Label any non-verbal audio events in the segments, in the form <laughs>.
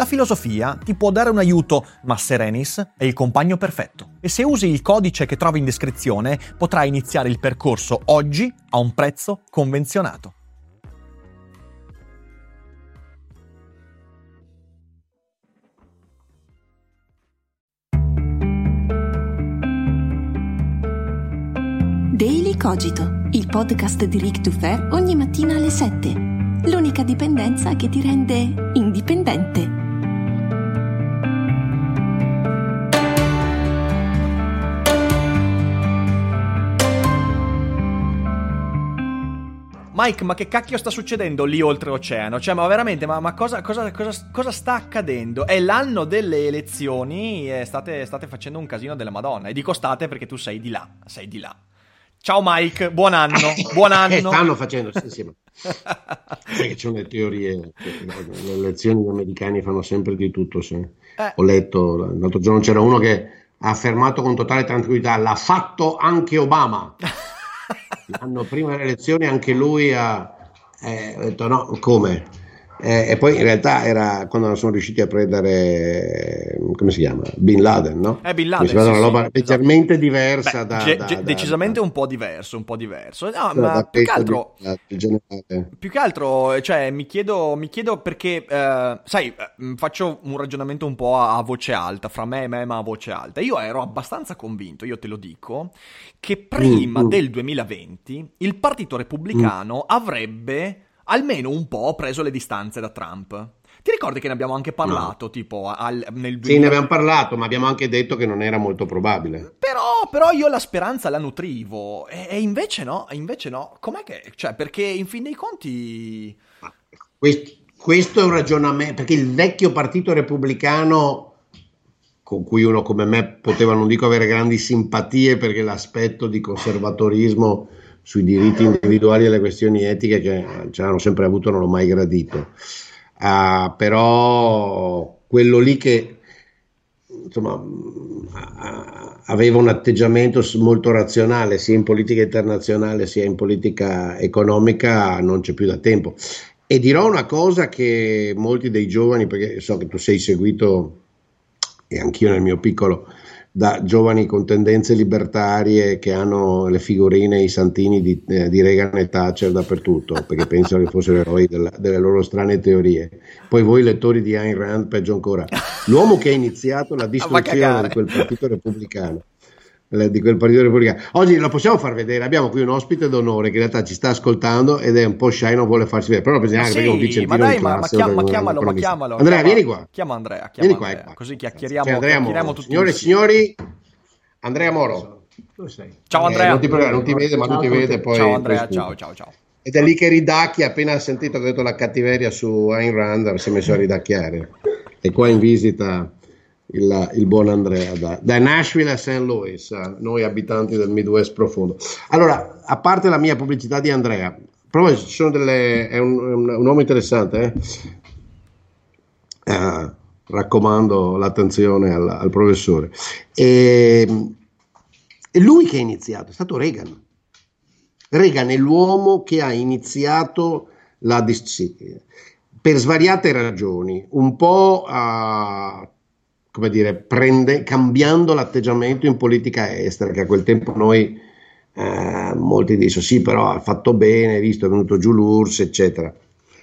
La filosofia ti può dare un aiuto, ma Serenis è il compagno perfetto. E se usi il codice che trovi in descrizione, potrai iniziare il percorso oggi a un prezzo convenzionato. Daily Cogito, il podcast di Rick Dufer ogni mattina alle 7. L'unica dipendenza che ti rende indipendente. Mike, ma che cacchio sta succedendo lì oltreoceano? Cioè, ma veramente, ma, ma cosa, cosa, cosa, cosa, sta accadendo? È l'anno delle elezioni e state, state, facendo un casino della Madonna. E dico state perché tu sei di là, sei di là. Ciao Mike, buon anno, <laughs> buon anno. Eh, stanno facendo, sì, sì. <laughs> Sai che c'è le teorie, le elezioni americane fanno sempre di tutto. Sì. Eh. Ho letto, l'altro giorno c'era uno che ha affermato con totale tranquillità, l'ha fatto anche Obama. <laughs> L'anno prima delle elezioni anche lui ha eh, detto no, come? Eh, e poi in realtà era quando sono riusciti a prendere, come si chiama? Bin Laden, no? Eh, Bin Laden. Sì, una roba sì, leggermente esatto. diversa Beh, da, ge- da, ge- da, Decisamente da, un po' diverso, un po' diverso. No, ma più che altro... Più che altro, cioè, mi chiedo, mi chiedo perché, eh, sai, faccio un ragionamento un po' a, a voce alta, fra me e me, ma a voce alta. Io ero abbastanza convinto, io te lo dico, che prima mm, mm. del 2020 il Partito Repubblicano mm. avrebbe almeno un po' preso le distanze da Trump. Ti ricordi che ne abbiamo anche parlato, no. tipo al, nel 2000... Sì, ne abbiamo parlato, ma abbiamo anche detto che non era molto probabile. Però, però io la speranza la nutrivo, e, e, invece no, invece no. Com'è che... Cioè, perché in fin dei conti... Questo, questo è un ragionamento, perché il vecchio partito repubblicano con cui uno come me poteva, non dico avere grandi simpatie, perché l'aspetto di conservatorismo sui diritti individuali e le questioni etiche che ce l'hanno sempre avuto non l'ho mai gradito. Uh, però quello lì che insomma, aveva un atteggiamento molto razionale sia in politica internazionale sia in politica economica non c'è più da tempo. E dirò una cosa che molti dei giovani, perché so che tu sei seguito e anch'io nel mio piccolo, da giovani con tendenze libertarie che hanno le figurine, i santini di, eh, di Reagan e Thatcher dappertutto, perché pensano che fossero eroi della, delle loro strane teorie. Poi voi lettori di Ayn Rand, peggio ancora. L'uomo che ha iniziato la distruzione di quel partito repubblicano di quel partito repubblicano. Oggi lo possiamo far vedere, abbiamo qui un ospite d'onore che in realtà ci sta ascoltando ed è un po' shy, non vuole farsi vedere, però bisogna anche sì, perché un vicentino ma dai, di classe. Ma, ma, ma chiamalo, ma chiamalo. Andrea, chiama, vieni qua. Chiama Andrea, chiama vieni qua, Andrea, qua. così chiacchieriamo, C'è Andrea chiacchieriamo tutti Signore e signori, Andrea Moro. Dove sei? Ciao Andrea. Eh, non, ti, non ti vede, ma ciao, non ti vede poi. Ciao Andrea, poi ciao, ciao, ciao. Ed è lì che ridacchia, appena ha sentito che ho detto la cattiveria su Ayn Rand, si è messo a ridacchiare. E qua in visita il, il, buon Andrea da, da, Nashville a St. Louis, noi abitanti del Midwest profondo. Allora, a parte la mia pubblicità di Andrea, però ci sono delle, è un, un, un uomo interessante, eh? eh, raccomando l'attenzione al, al professore. E, è lui che ha iniziato, è stato Reagan. Reagan è l'uomo che ha iniziato la disciplina per svariate ragioni, un po' a come dire, prende, cambiando l'atteggiamento in politica estera, che a quel tempo noi, eh, molti dicono sì, però ha fatto bene, visto, è venuto giù l'URSS, eccetera.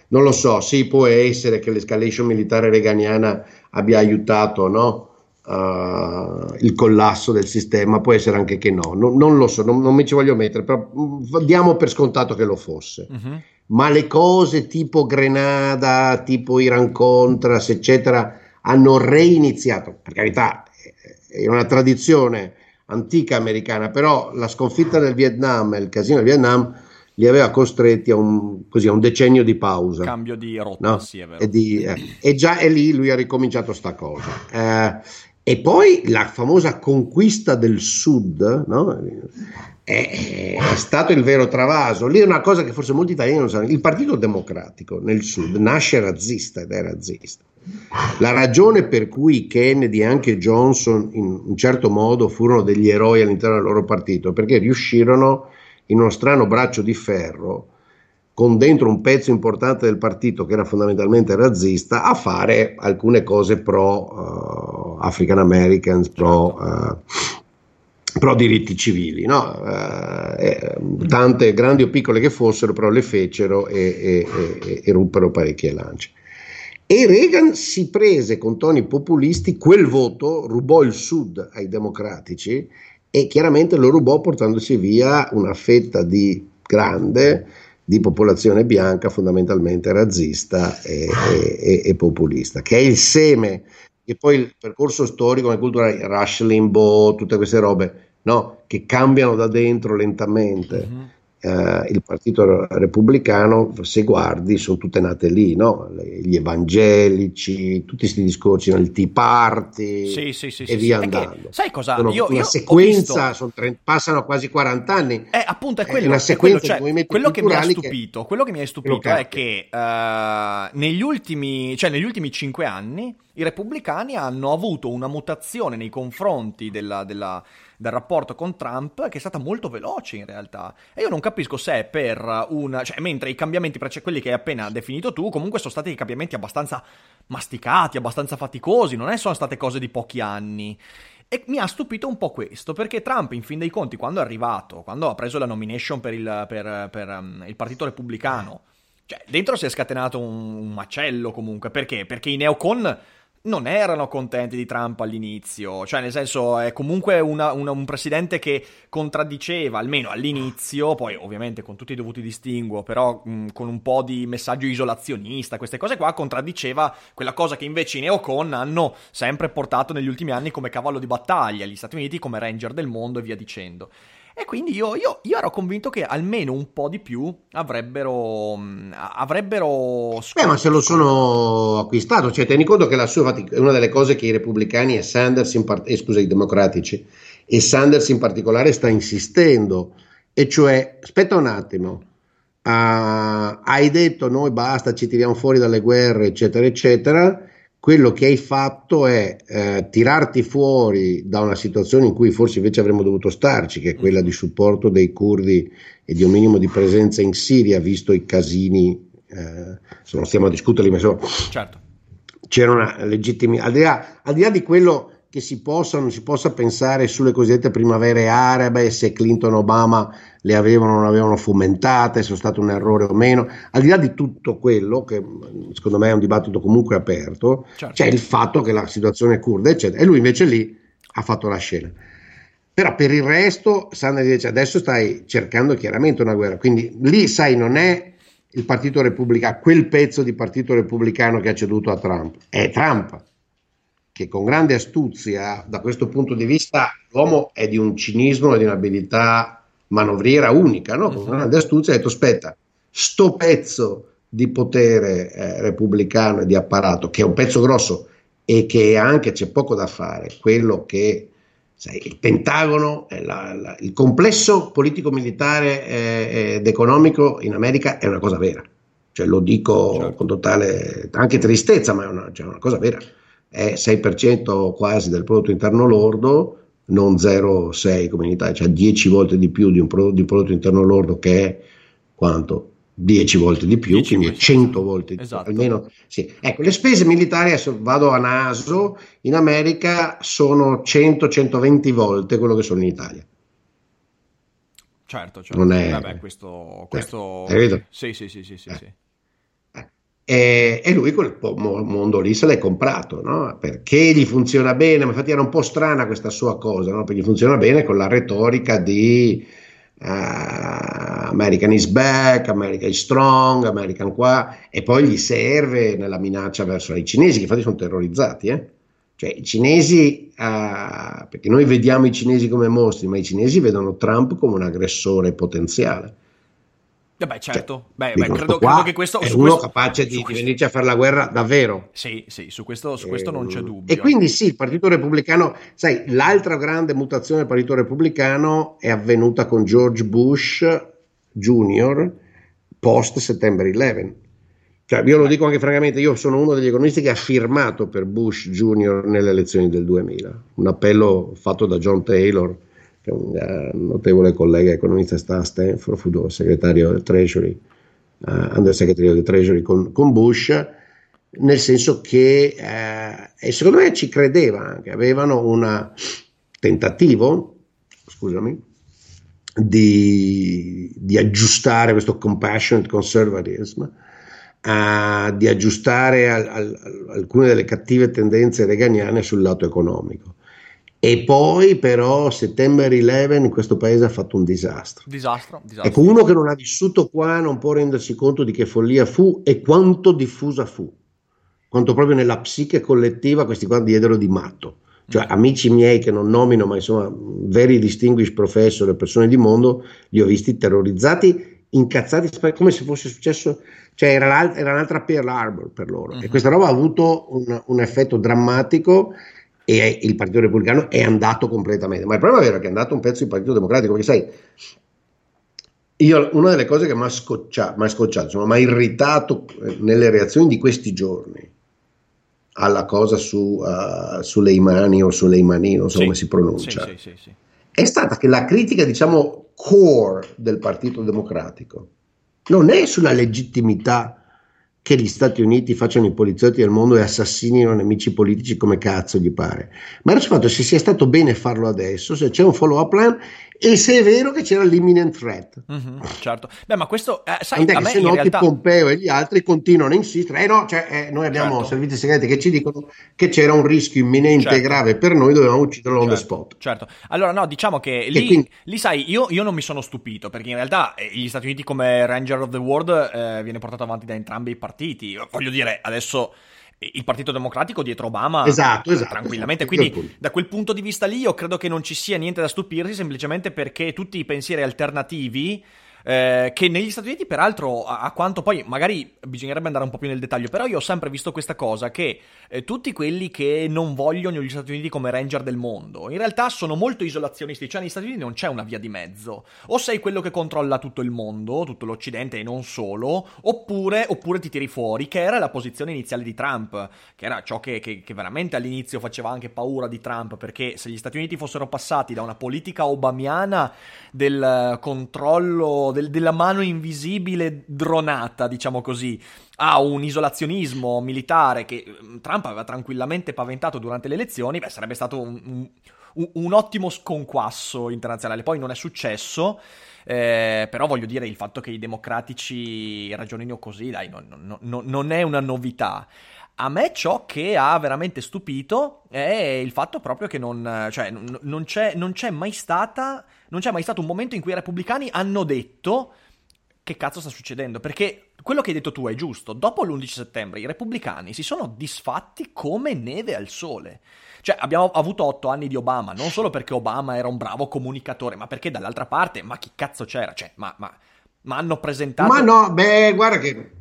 Non lo so, sì, può essere che l'escalation militare reganiana abbia aiutato no? uh, il collasso del sistema, può essere anche che no, non, non lo so, non, non, mi ci voglio mettere, però diamo per scontato che lo fosse. Uh-huh. Ma le cose tipo Grenada, tipo Iran Contras, eccetera, hanno reiniziato, per carità, è una tradizione antica americana, però la sconfitta del Vietnam e il casino del Vietnam li aveva costretti a un, così, a un decennio di pausa. Cambio di rotta, no? sì. E, di, eh, e già è lì lui ha ricominciato sta cosa. Eh, e poi la famosa conquista del sud, no? è, è, stato il vero travaso. Lì è una cosa che forse molti italiani non sanno. Il Partito Democratico nel sud nasce razzista ed è razzista. La ragione per cui Kennedy e anche Johnson in un certo modo furono degli eroi all'interno del loro partito, perché riuscirono in uno strano braccio di ferro, con dentro un pezzo importante del partito che era fondamentalmente razzista, a fare alcune cose pro uh, African Americans, pro, uh, pro diritti civili. No? Uh, eh, tante grandi o piccole che fossero, però le fecero e, e, e, e ruppero parecchie lance. E Reagan si prese con toni populisti quel voto, rubò il Sud ai democratici e chiaramente lo rubò portandosi via una fetta di grande di popolazione bianca fondamentalmente razzista e, e, e, populista, che è il seme e poi il percorso storico e culturale, Rush Limbaugh, tutte queste robe, no? che cambiano da dentro lentamente. Mm-hmm eh, il partito repubblicano, se guardi, sono tutte nate lì, no? gli evangelici, tutti questi discorsi, no? il Tea Party sì, sì, sì, e via andando. sai cosa? Sono io, una io sequenza, visto... 30, passano quasi 40 anni. Eh, appunto, è quello, è una sequenza è quello, cioè, quello che mi ha stupito, che... quello che mi ha stupito è che uh, negli, ultimi, cioè, negli ultimi 5 anni i repubblicani hanno avuto una mutazione nei confronti della, della del rapporto con Trump che è stata molto veloce in realtà. E io non capisco se è per una... cioè mentre i cambiamenti, quelli che hai appena definito tu, comunque sono stati cambiamenti abbastanza masticati, abbastanza faticosi, non è, sono state cose di pochi anni. E mi ha stupito un po' questo, perché Trump, in fin dei conti, quando è arrivato, quando ha preso la nomination per il, per, per, um, il Partito Repubblicano, cioè, dentro si è scatenato un, un macello comunque. Perché? Perché i neocon non erano contenti di Trump all'inizio, cioè nel senso è comunque una, una, un presidente che contraddiceva, almeno all'inizio, poi ovviamente con tutti i dovuti distinguo, però mh, con un po' di messaggio isolazionista, queste cose qua, contraddiceva quella cosa che invece i neocon hanno sempre portato negli ultimi anni come cavallo di battaglia, gli Stati Uniti come ranger del mondo e via dicendo. E quindi io, io, io, ero convinto che almeno un po' di più avrebbero. Mm, avrebbero Beh, ma se lo sono acquistato, cioè tieni conto che la sua è una delle cose che i repubblicani e Sanders, in part- eh, scusa, i democratici e Sanders in particolare sta insistendo, e cioè, aspetta un attimo. Uh, hai detto noi basta, ci tiriamo fuori dalle guerre, eccetera, eccetera quello che hai fatto è eh, tirarti fuori da una situazione in cui forse invece avremmo dovuto starci, che è quella di supporto dei curdi e di un minimo di presenza in Siria, visto i casini, eh, non stiamo a discuterli, ma insomma, certo. c'era una legittima, al di, là, al di là di quello che si possa o non si possa pensare sulle cosiddette primavere arabe, se Clinton e Obama le avevano o non avevano fomentate, se è stato un errore o meno, al di là di tutto quello, che secondo me è un dibattito comunque aperto, certo. c'è il fatto che la situazione è kurda, eccetera, e lui invece lì ha fatto la scena. Però per il resto, Sanders dice adesso stai cercando chiaramente una guerra, quindi lì sai non è il Partito Repubblicano, quel pezzo di Partito Repubblicano che ha ceduto a Trump, è Trump che con grande astuzia, da questo punto di vista, l'uomo è di un cinismo e di un'abilità manovriera unica, no? con grande astuzia ha detto aspetta, sto pezzo di potere eh, repubblicano e di apparato, che è un pezzo grosso e che anche c'è poco da fare, quello che sai, il Pentagono, la, la, il complesso politico-militare eh, ed economico in America è una cosa vera, cioè lo dico certo. con totale anche tristezza, ma è una, cioè, una cosa vera è 6% quasi del prodotto interno lordo, non 0,6 come in Italia, cioè 10 volte di più di un prodotto, di prodotto interno lordo che è quanto? 10 volte di più, quindi 100 volte di esatto. più. Almeno, sì. Ecco, le spese militari, adesso vado a naso, in America sono 100-120 volte quello che sono in Italia. Certo, certo. Non è... Vabbè, questo... questo... Eh, sì, sì, sì, sì, sì. Eh. sì. E, e lui quel mondo lì se l'è comprato, no? Perché gli funziona bene, ma infatti era un po' strana questa sua cosa, no? Perché funziona bene con la retorica di Uh, American is back, America is strong, American qua, e poi gli serve nella minaccia verso i cinesi, che infatti sono terrorizzati, eh? cioè i cinesi, uh, perché noi vediamo i cinesi come mostri, ma i cinesi vedono Trump come un aggressore potenziale. Eh beh, certo, cioè, beh, beh, credo, credo, che questo è uno questo, capace di, di, venirci a fare la guerra davvero. Sì, sì, su questo, su questo e, non c'è ehm, dubbio. E quindi sì, il Partito Repubblicano, sai, l'altra grande mutazione del Partito Repubblicano è avvenuta con George Bush Jr. post settembre 11. Cioè, io lo dico anche francamente, io sono uno degli economisti che ha firmato per Bush Jr. nelle elezioni del 2000, un appello fatto da John Taylor che è un uh, notevole collega economista, sta a Stanford, fu segretario del Treasury, uh, undersegretario del Treasury con, con, Bush, nel senso che, uh, e secondo me ci credeva anche, avevano un tentativo, scusami, di, di, aggiustare questo compassionate conservatism, uh, di aggiustare al, al, alcune delle cattive tendenze reganiane sul lato economico. E poi però settembre 11 in questo paese ha fatto un disastro. Disastro, disastro. Ecco, uno che non ha vissuto qua non può rendersi conto di che follia fu e quanto diffusa fu. Quanto proprio nella psiche collettiva questi qua diedero di matto. Cioè mm. amici miei che non nomino, ma insomma veri distinguished professor e persone di mondo, li ho visti terrorizzati, incazzati, come se fosse successo, cioè era, era un'altra Pearl Harbor per loro. Mm-hmm. E questa roba ha avuto un, un effetto drammatico e il Partito Repubblicano è andato completamente. Ma il problema vero è che è andato un pezzo del Partito Democratico, perché sai, io una delle cose che mi ha scocciato, scocciato mi ha irritato eh, nelle reazioni di questi giorni alla cosa su, uh, su Leimani o su Leimani, non so sì, come si pronuncia, sì, sì, è stata che la critica, diciamo, core del Partito Democratico non è sulla legittimità che gli Stati Uniti facciano i poliziotti del mondo e assassinino nemici politici come cazzo gli pare. Ma sul fatto se sia stato bene farlo adesso, se c'è un follow-up plan e se è vero che c'era l'imminent threat. Mm-hmm, certo. Beh, ma questo, eh, sai, Tant'è a me se noti realtà... Pompeo e gli altri continuano a insistere, eh no, cioè, eh, noi abbiamo certo. servizi segreti che ci dicono che c'era un rischio imminente certo. e grave per noi, dovevamo ucciderlo certo. on the certo, spot. Certo. Allora, no, diciamo che lì, quindi... lì sai, io, io, non mi sono stupito, perché in realtà eh, gli Stati Uniti come Ranger of the World eh, viene portato avanti da entrambi i partiti. Voglio dire, adesso il Partito Democratico dietro Obama esatto, esatto, tranquillamente. Esatto, Quindi, da quel punto di vista lì, io credo che non ci sia niente da stupirsi, semplicemente perché tutti i pensieri alternativi eh, che negli Stati Uniti, peraltro, a, a, quanto poi magari bisognerebbe andare un po' più nel dettaglio, però io ho sempre visto questa cosa che eh, tutti quelli che non vogliono gli Stati Uniti come ranger del mondo, in realtà sono molto isolazionisti, cioè negli Stati Uniti non c'è una via di mezzo. O sei quello che controlla tutto il mondo, tutto l'Occidente e non solo, oppure, oppure ti tiri fuori, che era la posizione iniziale di Trump, che era ciò che, che, che veramente all'inizio faceva anche paura di Trump, perché se gli Stati Uniti fossero passati da una politica obamiana del controllo del, della mano invisibile dronata, diciamo così, a un isolazionismo militare che mm, Trump aveva tranquillamente paventato durante le elezioni, beh, sarebbe stato un, un, un ottimo sconquasso internazionale. Poi non è successo. Eh, però voglio dire il fatto che i democratici ragionino così, dai, non, non, non, è una novità. A me ciò che ha veramente stupito è il fatto proprio che non, cioè, non, c'è, non c'è mai stata non c'è mai stato un momento in cui i repubblicani hanno detto che cazzo sta succedendo? Perché quello che hai detto tu è giusto. Dopo l'11 settembre i repubblicani si sono disfatti come neve al sole. Cioè, abbiamo avuto otto anni di Obama, non solo perché Obama era un bravo comunicatore, ma perché dall'altra parte, ma chi cazzo c'era? Cioè, ma, ma, ma hanno presentato... Ma no, beh, guarda che...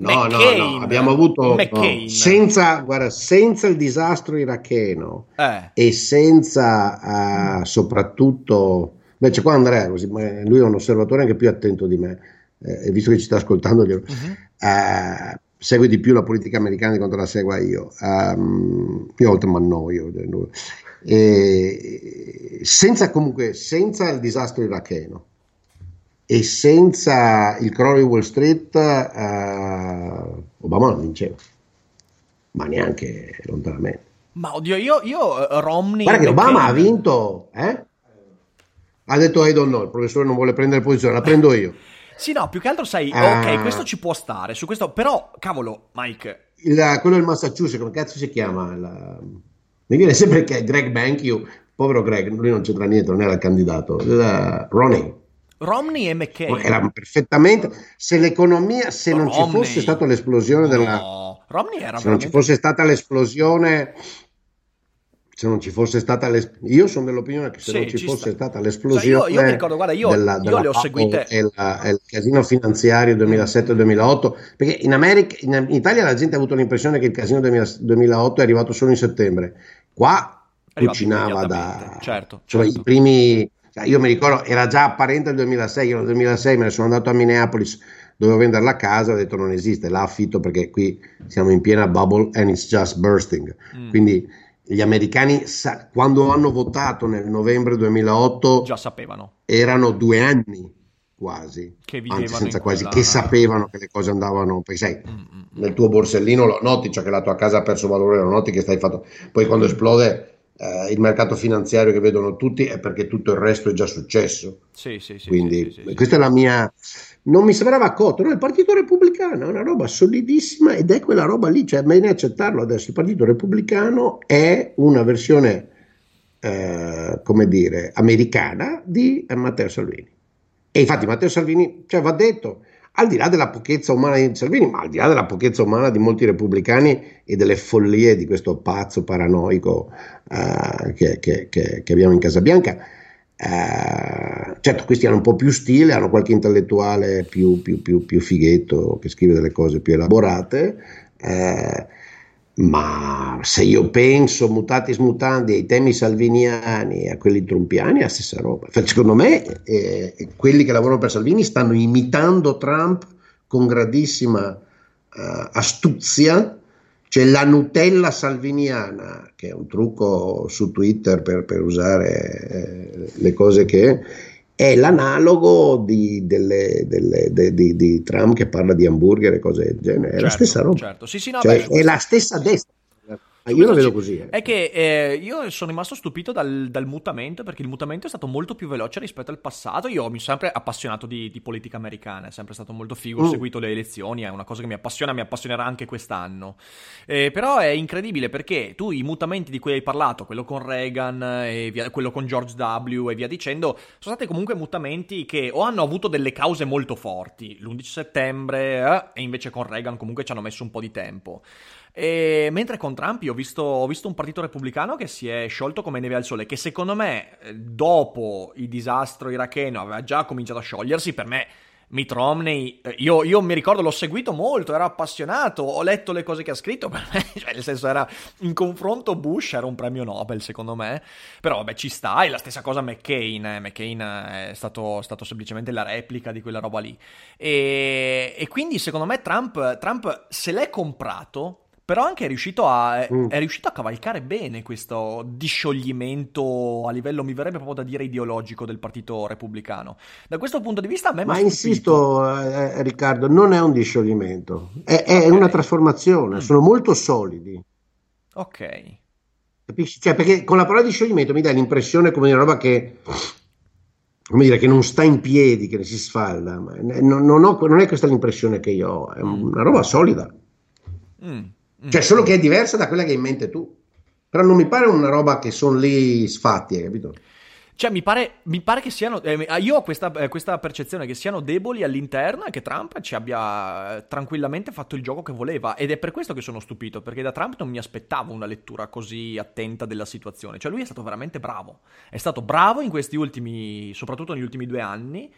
No, McCain, no, no, abbiamo avuto no, senza, guarda, senza il disastro iracheno eh. e senza uh, soprattutto Beh, c'è qua Andrea, così, lui è un osservatore anche più attento di me, eh, visto che ci sta ascoltando, glielo, uh-huh. eh, segue di più la politica americana di quanto la segua io. Um, io oltre mi annoio. E, senza comunque, senza il disastro iracheno e senza il crollo di Wall Street, uh, Obama non vinceva, ma neanche lontanamente. Ma oddio, io, io eh, Romney. Guarda che Obama ha vinto, eh? Ha detto I don't know, il professore non vuole prendere posizione, la prendo io. <laughs> Sì, no, più che altro sai, ah. ok, questo ci può stare, su questo, però, cavolo, Mike... Il, quello del Massachusetts, come cazzo si chiama? La... Mi viene sempre che Greg Banky, povero Greg, lui non c'entra niente, non era il candidato, era Ronnie. Romney e McCain. Era perfettamente. Se l'economia, se non Romney. ci fosse stata l'esplosione no. della. Romney era se veramente... non ci fosse stata l'esplosione se non ci fosse stata l'esplosione, io sono dell'opinione che se sì, non ci, ci fosse sta. stata l'esplosione cioè io, io mi ricordo, guarda, io, della, della io le ho seguite e, il casino finanziario 2007-2008 perché in, America, in, Italia la gente ha avuto l'impressione che il casino 2000, 2008 è arrivato solo in settembre qua cucinava da certo, cioè certo. i primi io mi ricordo era già apparente il 2006 io nel 2006 me ne sono andato a Minneapolis dovevo vendere la casa ho detto non esiste la affitto perché qui siamo in piena bubble and it's just bursting mm. quindi gli americani quando hanno votato nel novembre 2008 già sapevano erano due anni quasi che anzi senza quasi che sapevano che le cose andavano poi sai mm, mm, mm. nel tuo borsellino lo noti cioè che la tua casa ha perso valore lo noti che stai fatto poi quando esplode eh, il mercato finanziario che vedono tutti è perché tutto il resto è già successo. Sì, sì, sì, quindi sì, sì, questa è la mia non mi sembrava accorto, no, il Partito Repubblicano è una roba solidissima ed è quella roba lì, cioè bene accettarlo adesso, il Partito Repubblicano è una versione, eh, come dire, americana di Matteo Salvini. E infatti Matteo Salvini, cioè va detto, al di là della pochezza umana di Salvini, ma al di là della pochezza umana di molti repubblicani e delle follie di questo pazzo paranoico eh, che, che, che, che abbiamo in Casa Bianca, eh, certo, questi hanno un po' più stile, hanno qualche intellettuale più, più, più, più fighetto che scrive delle cose più elaborate, eh, ma se io penso mutatis mutandi ai temi salviniani e a quelli trumpiani è la stessa roba. Secondo me eh, quelli che lavorano per Salvini stanno imitando Trump con grandissima eh, astuzia c'è la Nutella salviniana, che è un trucco su Twitter per, per usare eh, le cose che è l'analogo di, delle, delle, de, di, di, Trump che parla di hamburger e cose del genere. È certo, la stessa roba. Certo. Sì, sì, no, cioè, è la stessa destra. Io la vedo così. Eh. È che eh, io sono rimasto stupito dal, dal, mutamento perché il mutamento è stato molto più veloce rispetto al passato. Io mi sono sempre appassionato di, di politica americana, è sempre stato molto figo, ho mm. seguito le elezioni, è una cosa che mi appassiona, mi appassionerà anche quest'anno. Eh, però è incredibile perché tu i mutamenti di cui hai parlato, quello con Reagan, via, quello con George W. e via dicendo, sono stati comunque mutamenti che o hanno avuto delle cause molto forti, l'11 settembre, eh, e invece con Reagan comunque ci hanno messo un po' di tempo. E mentre con Trump io ho visto, ho visto, un partito repubblicano che si è sciolto come neve al sole, che secondo me eh, dopo il disastro iracheno aveva già cominciato a sciogliersi, per me Mitt Romney, eh, io, io, mi ricordo, l'ho seguito molto, ero appassionato, ho letto le cose che ha scritto, <laughs> per me, cioè nel senso era, in confronto Bush era un premio Nobel secondo me, però vabbè ci sta, e la stessa cosa McCain, eh. McCain è stato, stato, semplicemente la replica di quella roba lì, e, e quindi secondo me Trump, Trump se l'è comprato però anche è riuscito, a, mm. è riuscito a cavalcare bene questo discioglimento a livello, mi verrebbe proprio da dire, ideologico del partito repubblicano. Da questo punto di vista a me Ma insisto, eh, eh, Riccardo, non è un discioglimento, è, è okay. una trasformazione, mm. sono molto solidi. Ok. Capisci? Cioè, perché con la parola di scioglimento mi dà l'impressione come di una roba che come dire, che non sta in piedi, che si sfalda. Non, non, ho, non, è questa l'impressione che io ho, è mm. una roba solida. Mm. Cioè, solo che è diversa da quella che hai in mente tu. Però non mi pare una roba che sono lì sfatti, hai capito? Cioè, mi pare, mi pare che siano. Eh, io ho questa, eh, questa, percezione che siano deboli all'interno e che Trump ci abbia eh, tranquillamente fatto il gioco che voleva. Ed è per questo che sono stupito, perché da Trump non mi aspettavo una lettura così attenta della situazione. Cioè, lui è stato veramente bravo. È stato bravo in questi ultimi, soprattutto negli ultimi due anni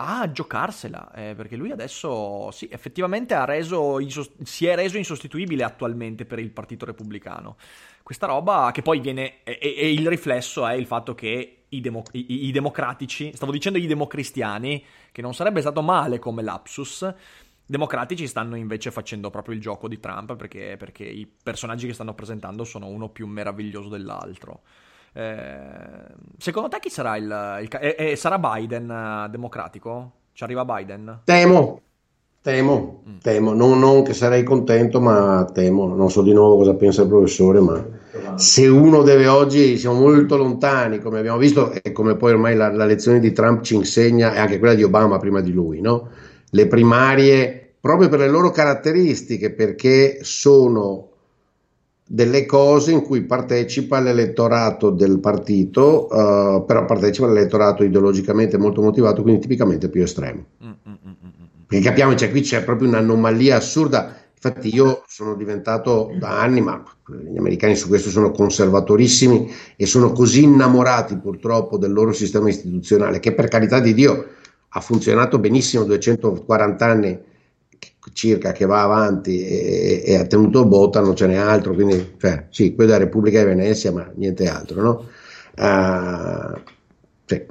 a giocarsela, eh, perché lui adesso sì, effettivamente reso, si è reso insostituibile attualmente per il Partito Repubblicano. Questa roba che poi viene, e, e il riflesso è il fatto che i, demo, i, i, democratici, stavo dicendo i democristiani, che non sarebbe stato male come lapsus, democratici stanno invece facendo proprio il gioco di Trump perché, perché i personaggi che stanno presentando sono uno più meraviglioso dell'altro. Eh, secondo te chi sarà il... il eh, eh, sarà Biden uh, democratico? Ci arriva Biden? Temo, temo, mm. temo. Non, non, che sarei contento, ma temo. Non so di nuovo cosa pensa il professore, ma se uno deve oggi, siamo molto lontani, come abbiamo visto, e come poi ormai la, la lezione di Trump ci insegna, e anche quella di Obama prima di lui, no? le primarie, proprio per le loro caratteristiche, perché sono delle cose in cui partecipa l'elettorato del partito, uh, però partecipa l'elettorato ideologicamente molto motivato, quindi tipicamente più estremo. Mm, mm, mm, perché capiamo, cioè, qui c'è proprio un'anomalia assurda. Infatti io sono diventato da anni, ma gli americani su questo sono conservatorissimi e sono così innamorati purtroppo del loro sistema istituzionale che per carità di Dio ha funzionato benissimo 240 anni circa che va avanti e, e ha tenuto botta, non ce n'è altro, quindi cioè, sì, quella della Repubblica di Venezia, ma niente altro, no? Uh, cioè,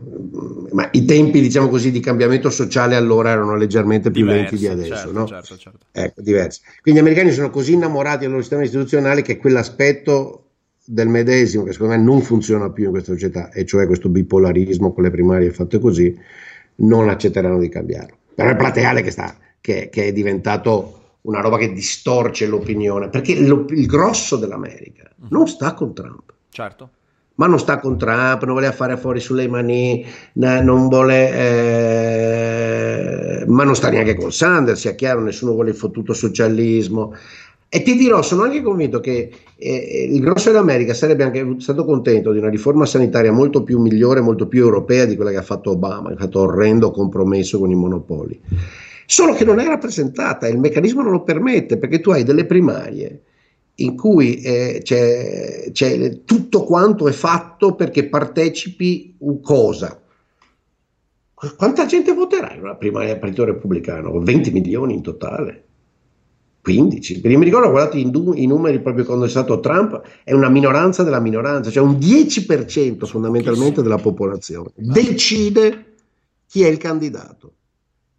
ma i tempi, diciamo così, di cambiamento sociale allora erano leggermente più diversi, lenti di adesso, certo, no? certo, certo. Ecco, diversi. Quindi gli americani sono così innamorati del loro sistema istituzionale che quell'aspetto del medesimo, che secondo me non funziona più in questa società, e cioè questo bipolarismo con le primarie fatte così, non accetteranno di cambiarlo. Però è plateale che sta che, che è diventato una roba che distorce l'opinione, perché lo, il grosso dell'America mhm. non sta con Trump. Certo. Ma non sta con Trump, non voleva fare fuori sulle mani, non vuole, eh, ma non sta neanche con Sanders, sia chiaro, nessuno vuole il fottuto socialismo. E ti dirò, sono anche convinto che eh, il grosso dell'America sarebbe anche stato contento di una riforma sanitaria molto più migliore, molto più europea di quella che ha fatto Obama, che ha fatto orrendo compromesso con i monopoli solo che non è rappresentata e il meccanismo non lo permette perché tu hai delle primarie in cui eh, c'è, c'è, tutto quanto è fatto perché partecipi un cosa. Quanta gente voterà in una primaria del Partito Repubblicano? 20 milioni in totale. 15. Perché mi ricordo, guardate i, i numeri proprio quando è stato Trump, è una minoranza della minoranza, cioè un 10% fondamentalmente della popolazione decide chi è il candidato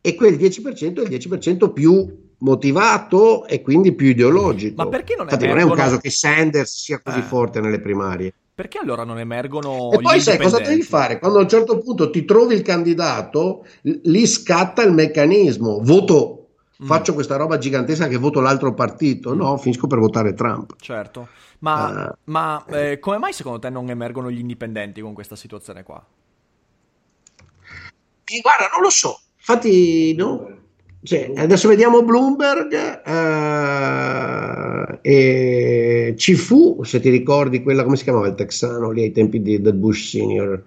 e quel 10% è il 10% più motivato e quindi più ideologico. Ma perché non Infatti emergono... non è un caso che Sanders sia così eh. forte nelle primarie. Perché allora non emergono E poi sai cosa devi fare? Quando a un certo punto ti trovi il candidato, lì scatta il meccanismo, voto mm. faccio questa roba gigantesca che voto l'altro partito, no, finisco per votare Trump. Certo, ma, uh, ma eh, come mai secondo te non emergono gli indipendenti con questa situazione qua? E guarda, non lo so, Infatti, no? Cioè, adesso vediamo Bloomberg uh, e ci fu, se ti ricordi, quella come si chiamava il texano lì ai tempi di, del Bush senior,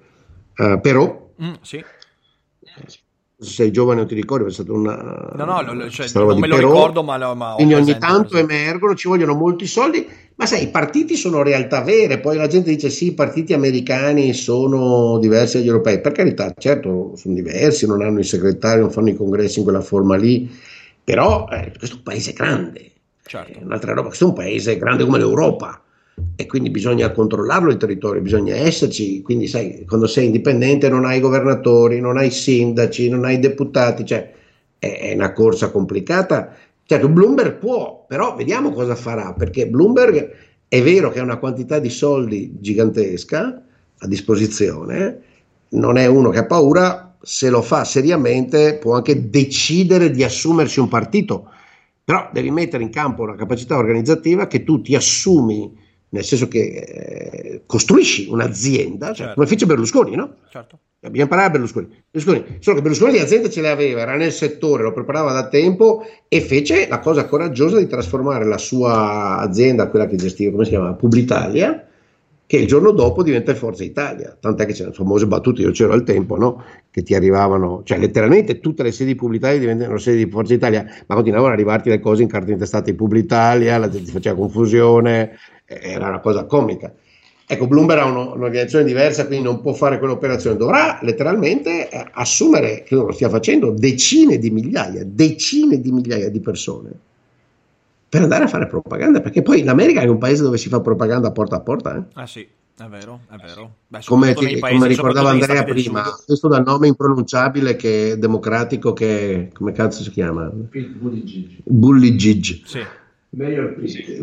uh, però. Mm, sì. Se sei giovane non ti ricordi, è stato una. No, no, lo, cioè, non me lo però, ricordo, ma, lo, ma quindi ogni tanto emergono, ci vogliono molti soldi ma sai, i partiti sono realtà vere, poi la gente dice sì, i partiti americani sono diversi dagli europei. Per carità, certo, sono diversi, non hanno i segretari, non fanno i congressi in quella forma lì, però eh, questo è un paese grande. Certo. È un'altra roba, questo è un paese grande come l'Europa e quindi bisogna controllarlo il territorio, bisogna esserci, quindi sai, quando sei indipendente non hai governatori, non hai sindaci, non hai deputati, cioè è una corsa complicata Certo, Bloomberg può, però vediamo cosa farà, perché Bloomberg è vero che ha una quantità di soldi gigantesca a disposizione, non è uno che ha paura, se lo fa seriamente può anche decidere di assumersi un partito, però devi mettere in campo una capacità organizzativa che tu ti assumi, nel senso che eh, costruisci un'azienda, cioè, certo. come fece Berlusconi, no? Certo. Dobbiamo imparare a Berlusconi. Berlusconi. Solo che Berlusconi le aziende ce le aveva, era nel settore, lo preparava da tempo e fece la cosa coraggiosa di trasformare la sua azienda, quella che gestiva, come si chiama, Publitalia, che il giorno dopo diventa Forza Italia. Tant'è che c'erano famose battute, io c'ero al tempo, no? che ti arrivavano, cioè letteralmente tutte le sedi Publitalia diventano sedi di Forza Italia, ma continuavano ad arrivarti le cose in carta intestate di Publitalia, la gente faceva confusione, era una cosa comica. Ecco, Bloomberg ha uno, un'organizzazione diversa, quindi non può fare quell'operazione, dovrà letteralmente eh, assumere, che lo stia facendo, decine di migliaia, decine di migliaia di persone per andare a fare propaganda, perché poi l'America è un paese dove si fa propaganda porta a porta. Eh? Ah sì, è vero, è vero. Beh, come, ti, paesi, come, ricordava Andrea prima, questo dal nome impronunciabile che è democratico, che come cazzo si chiama? Bully Bully Gigi. Sì. Mayor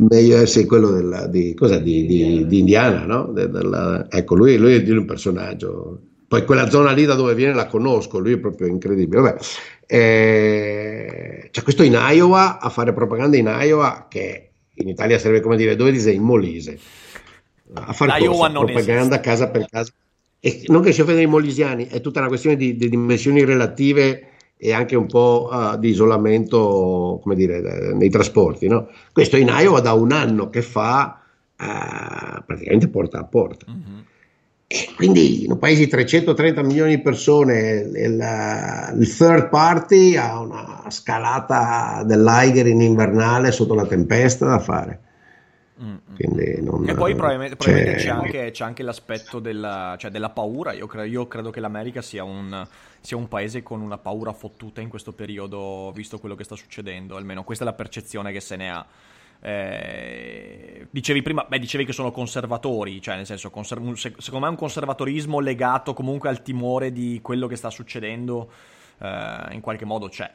Mayor, sì, quello della, di, di, di, di, Indiana, no? De, della, ecco, lui, lui, è un personaggio. Poi quella zona lì da dove viene la conosco, lui è proprio incredibile. Vabbè, eh, c'è questo in Iowa, a fare propaganda in Iowa, che in Italia sarebbe come dire dove sei in Molise. a fare propaganda esiste. casa per casa. E non che si offendano i molisiani, è tutta una questione di, di dimensioni relative e anche un po' eh, di isolamento, come dire, nei trasporti. No? Questo in Iowa da un anno che fa eh, praticamente porta a porta. Mhm. E quindi in un paese di 330 milioni di persone il, il third party ha una scalata dell'Aiger in invernale sotto la tempesta da fare. Mm, mm. Quindi non, E poi probabilmente, cioè, probabilmente c'è, anche, c'è anche l'aspetto della, cioè della paura. Io, cre- io credo che l'America sia un, sia un paese con una paura fottuta in questo periodo, visto quello che sta succedendo. Almeno questa è la percezione che se ne ha. Eh, dicevi prima, beh, dicevi che sono conservatori, cioè nel senso, conser- secondo me è un conservatorismo legato comunque al timore di quello che sta succedendo, eh, in qualche modo c'è.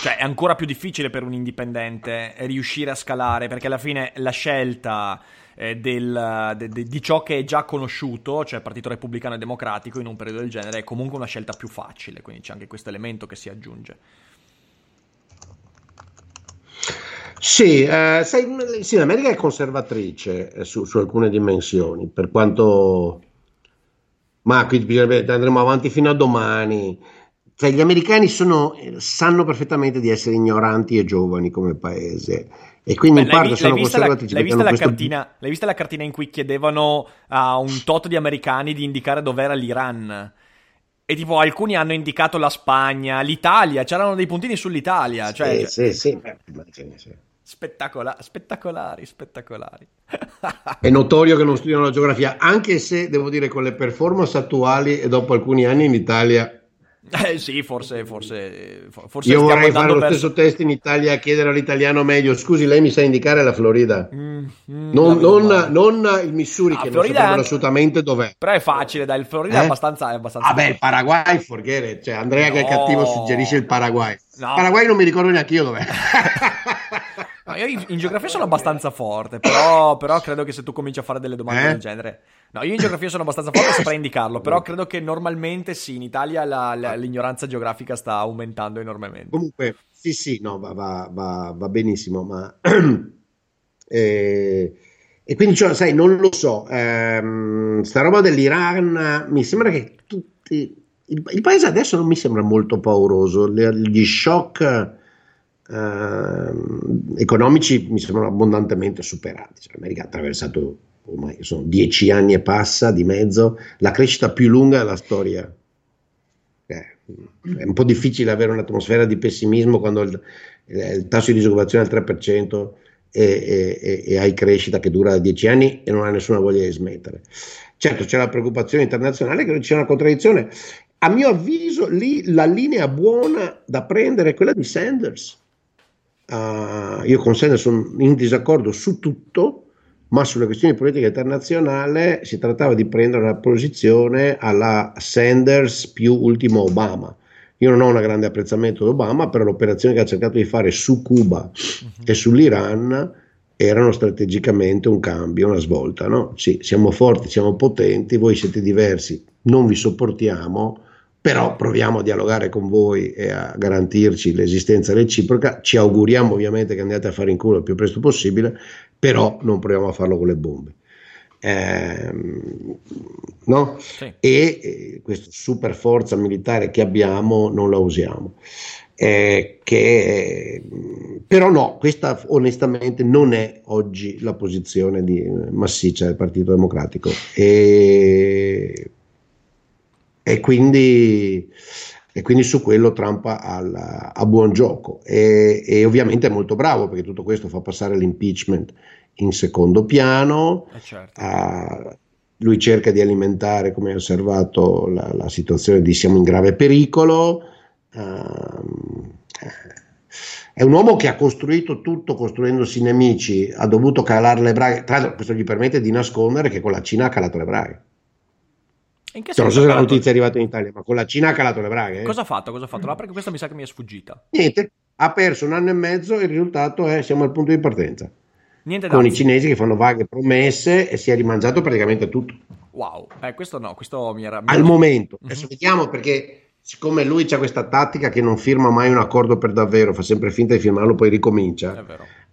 Cioè, è ancora più difficile per un indipendente riuscire a scalare, perché alla fine la scelta eh, del- de- de- di ciò che è già conosciuto, cioè Partito Repubblicano e Democratico, in un periodo del genere, è comunque una scelta più facile, quindi c'è anche questo elemento che si aggiunge. Sì, eh, sai, sì, l'America è conservatrice eh, su, su alcune dimensioni, per quanto... Ma qui andremo avanti fino a domani. Cioè, gli americani sono- eh, sanno perfettamente di essere ignoranti e giovani come paese e quindi Beh, in l'hai, parte l'hai sono vista la, conservatrici l'hai vista la questo- cartina, l'hai vista la cartina in cui chiedevano a un tot di americani di indicare dov'era l'Iran? E tipo alcuni hanno indicato la Spagna, l'Italia, c'erano dei puntini sull'Italia, cioè, Sì, sì, sì, sì. spettacola- spettacolari, spettacolari. <laughs> È notorio che non studiano la geografia, anche se devo dire con le performance attuali e dopo alcuni anni in Italia Eh sì, forse, forse, forse Io vorrei fare lo verso- stesso test in Italia e chiedere all'italiano meglio. Scusi, lei mi sa indicare la Florida? Mm, mm, Non, non- non il Missouri, Ah, che non Florida sapevano è- assolutamente dov'è. Però è facile, dai, il Florida è Eh? abbastanza... È abbastanza Vabbè, il Paraguay, forget it. Cioè, Andrea che è No. cattivo suggerisce il Paraguay. No. Paraguay non mi ricordo neanche io dov'è. <laughs> Io in geografia sono abbastanza forte, però, però credo che se tu cominci a fare delle domande Eh? del genere... No, io in geografia sono abbastanza forte saprei indicarlo, però credo che normalmente sì, in Italia la- la- l'ignoranza geografica sta aumentando enormemente. Comunque, sì, sì, no, va, va- va- va benissimo, ma... <clears throat> eh, e quindi, cioè, sai, non lo so, ehm, sta roba dell'Iran, mi sembra che tutti... Il, il paese adesso non mi sembra molto pauroso, gli shock ehm, economici mi sembrano abbondantemente superati. Cioè, L'America ha attraversato ormai sono dieci anni e passa di mezzo, la crescita più lunga della storia. Eh, è un po' difficile avere un'atmosfera di pessimismo quando il, il tasso di disoccupazione è al 3% e, e- e- hai crescita che dura dieci anni e non hai nessuna voglia di smettere. Certo, c'è la preoccupazione internazionale che c'è una contraddizione. A mio avviso, lì la linea buona da prendere è quella di Sanders. Ah, io con Sanders sono in disaccordo su tutto, ma sulle questioni di politica internazionale si trattava di prendere una posizione alla Sanders più ultimo Obama. Io non ho un grande apprezzamento di Obama, però l'operazione che ha cercato di fare su Cuba e sull'Iran erano strategicamente un cambio, una svolta. No? Sì, siamo forti, siamo potenti, voi siete diversi, non vi sopportiamo, però proviamo a dialogare con voi e a garantirci l'esistenza reciproca. Ci auguriamo ovviamente che andiate a fare in culo il più presto possibile, però non proviamo a farlo con le bombe. Ehm, no? Sì. E eh, questa super forza militare che abbiamo non la usiamo. Eh, che, però no, questa onestamente non è oggi la posizione di, eh, massiccia del Partito Democratico e, e quindi, e quindi su quello Trump ha, ha- ha buon gioco e, e ovviamente è molto bravo perché tutto questo fa passare l'impeachment in secondo piano Eh, certo. Ah, lui cerca di alimentare, come hai osservato, la, la situazione di siamo in grave pericolo. Ehm, è un uomo che ha costruito tutto costruendosi nemici, ha dovuto calare le braghe. Tra l'altro, questo gli permette di nascondere che con la Cina ha calato le braghe. In che non so se la notizia è arrivata in Italia, ma con la Cina ha calato le braghe. eh. Cosa ha fatto? Cosa ha fatto? No, perché questa mi sa che mi è sfuggita. Niente, ha perso un anno e mezzo e il risultato è siamo al punto di partenza. Niente Con i cinesi che fanno vaghe promesse e si è rimangiato praticamente tutto. Wow, eh, questo no, questo mi era... mi al momento. Mhm. Adesso vediamo perché siccome lui ha questa tattica che non firma mai un accordo per davvero, fa sempre finta di firmarlo, poi ricomincia.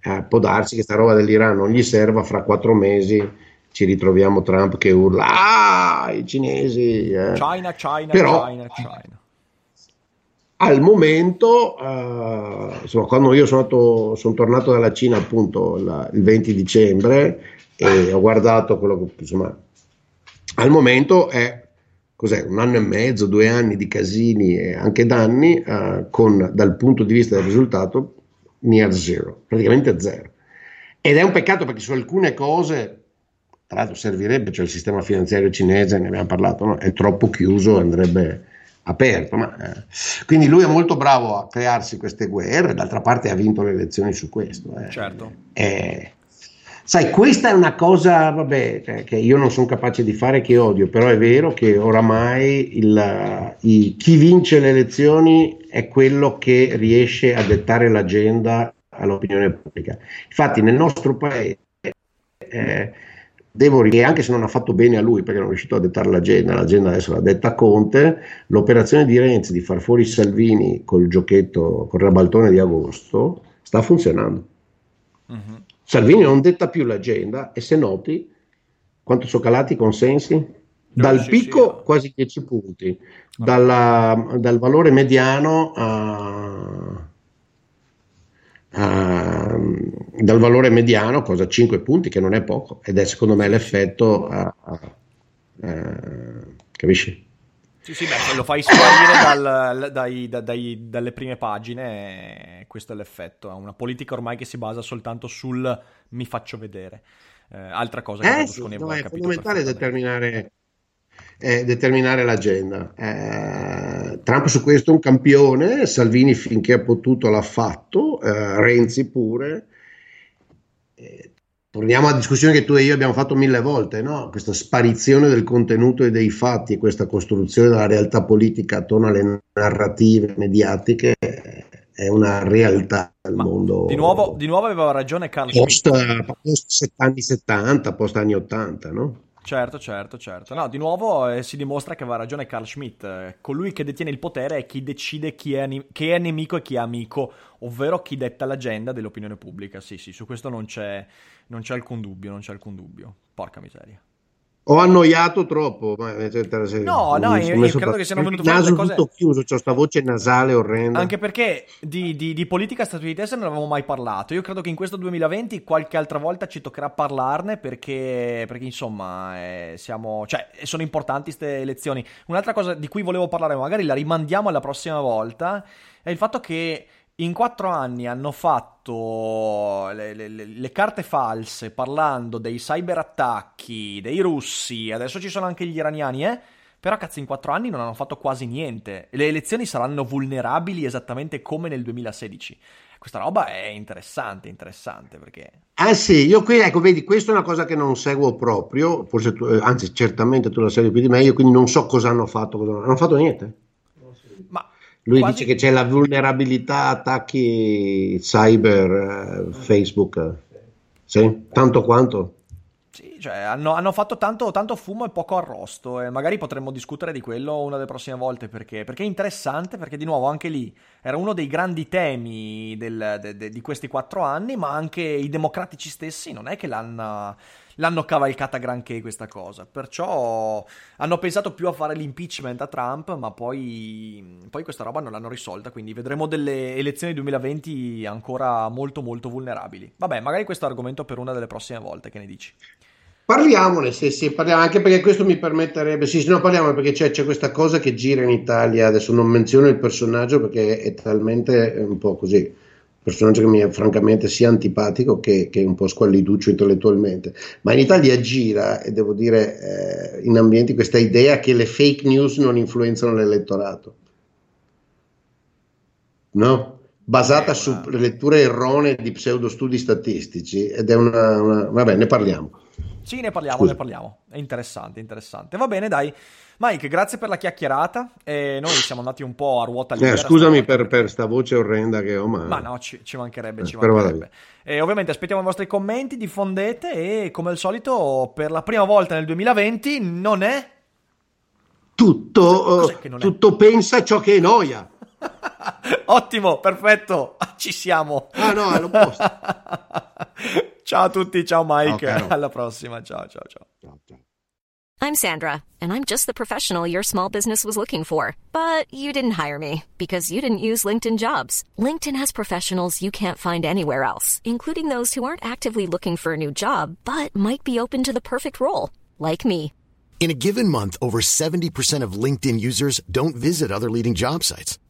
eh, può darsi che sta roba dell'Iran non gli serva, fra quattro mesi ci ritroviamo Trump che urla, ah, i cinesi. eh." China, China, Però- China, China. Al momento, eh, insomma, quando io sono, andato- sono tornato dalla Cina appunto il, il 20 dicembre e ho guardato quello che insomma, al momento è cos'è, un anno e mezzo, due anni di casini e anche danni, eh, con dal punto di vista del risultato near zero, praticamente zero. Ed è un peccato perché su alcune cose, tra l'altro servirebbe, cioè il sistema finanziario cinese, ne abbiamo parlato, no? è troppo chiuso, andrebbe aperto. Ma, eh. Quindi lui è molto bravo a crearsi queste guerre, d'altra parte ha vinto le elezioni su questo. eh. Certo. Eh, sai, questa è una cosa, vabbè, cioè, che io non sono capace di fare, che odio, però è vero che oramai il- i- chi vince le elezioni è quello che riesce a dettare l'agenda all'opinione pubblica. Infatti nel nostro paese, eh, devo dire, anche se non ha fatto bene a lui perché non è riuscito a dettare l'agenda, l'agenda adesso l'ha detta Conte, l'operazione di Renzi di far fuori Salvini col giochetto, col rabaltone di agosto, sta funzionando. Mhm. Salvini non detta più l'agenda e se noti quanto sono calati i consensi? Dal sì, picco sì. quasi 10 punti, dalla- dal valore mediano a, a- dal valore mediano, cosa 5 punti che non è poco ed è secondo me l'effetto, a- a- capisci? Sì, sì, beh, se lo fai sparire <coughs> dal- dai- da- dai- dalle prime pagine, questo è l'effetto. È una politica ormai che si basa soltanto sul mi faccio vedere. Eh, altra cosa che Eh, sì, Berlusconi no, aveva è fondamentale determinare, eh, determinare l'agenda. Eh, Trump su questo è un campione, Salvini finché ha potuto l'ha fatto, eh, Renzi pure. Eh, torniamo alla discussione che tu e io abbiamo fatto mille volte, no? questa sparizione del contenuto e dei fatti questa costruzione della realtà politica attorno alle narrative mediatiche eh, è una realtà del Ma mondo. Di nuovo, di nuovo aveva ragione Carl post, post anni 70, post anni 80, no? Certo, certo, certo. No, di nuovo eh, si dimostra che aveva ragione Carl Schmitt. Colui che detiene il potere è chi decide chi è, ani- che è nemico e chi è amico, ovvero chi detta l'agenda dell'opinione pubblica. Sì, sì, su questo non c'è, non c'è alcun dubbio, non c'è alcun dubbio. Porca miseria. Ho annoiato troppo. ma- eccetera, se- No, no, io- io credo che siano venute fuori naso cose- tutto chiuso, c'ho sta voce nasale orrenda. Anche perché di, di- di politica statunitense non avevamo mai parlato. Io credo che in questo 2020 qualche altra volta ci toccherà parlarne perché, perché insomma, eh, siamo, cioè, sono importanti queste elezioni. Un'altra cosa di cui volevo parlare, magari la rimandiamo alla prossima volta, è il fatto che in quattro anni hanno fatto le, le- le- carte false parlando dei cyberattacchi, dei russi, adesso ci sono anche gli iraniani, eh? Però cazzo in quattro anni non hanno fatto quasi niente. Le elezioni saranno vulnerabili esattamente come nel 2016. Questa roba è interessante, interessante perché... Ah sì, io qui, ecco, vedi, questa è una cosa che non seguo proprio, forse tu, eh, anzi certamente tu la segui più di me, io quindi non so cosa hanno fatto, cosa non hanno fatto niente. Lui quasi- dice che c'è la vulnerabilità, attacchi cyber, eh, Facebook, sì, tanto quanto. Sì, cioè hanno, hanno fatto tanto, tanto fumo e poco arrosto e magari potremmo discutere di quello una delle prossime volte perché, perché è interessante, perché di nuovo anche lì era uno dei grandi temi del- de- de- di questi quattro anni, ma anche i democratici stessi non è che l'hanno, l'hanno cavalcata granché questa cosa, perciò hanno pensato più a fare l'impeachment a Trump, ma poi, poi questa roba non l'hanno risolta, quindi vedremo delle elezioni 2020 ancora molto molto vulnerabili. Vabbè, magari questo argomento per una delle prossime volte, che ne dici? Parliamone, sì, sì, parliamo, anche perché questo mi permetterebbe, sì, sì, no, parliamo perché c'è, c'è questa cosa che gira in Italia, adesso non menziono il personaggio perché è talmente un po' così, personaggio che mi è francamente sia antipatico che, che un po' squalliduccio intellettualmente, ma in Italia gira, e devo dire, eh, in ambienti questa idea che le fake news non influenzano l'elettorato, no? Basata È su letture erronee di pseudostudi statistici ed è una, una- vabbè, ne parliamo. Sì, ne parliamo, Scusa. ne parliamo. È interessante, interessante. Va bene, dai. Mike, grazie per la chiacchierata. E noi siamo andati un po' a ruota Eh, libera. scusami stavolta per, per sta voce orrenda che ho, ma, Ma no, ci, ci mancherebbe, Eh, ci mancherebbe. E ovviamente aspettiamo i vostri commenti, diffondete e come al solito per la prima volta nel 2020 non è... tutto, Cos'è eh, che non è? tutto pensa ciò che è noia. <laughs> Ottimo, perfetto, ci siamo. Ah no, è l'opposto. <laughs> ciao a tutti, ciao Mike, Ciao, caro. alla prossima, ciao ciao ciao. Ciao, ciao. I'm Sandra, and I'm just the professional your small business was looking for. But you didn't hire me because you didn't use LinkedIn jobs. LinkedIn has professionals you can't find anywhere else, including those who aren't actively looking for a new job but might be open to the perfect role, like me. In a given month, over 70% of LinkedIn users don't visit other leading job sites.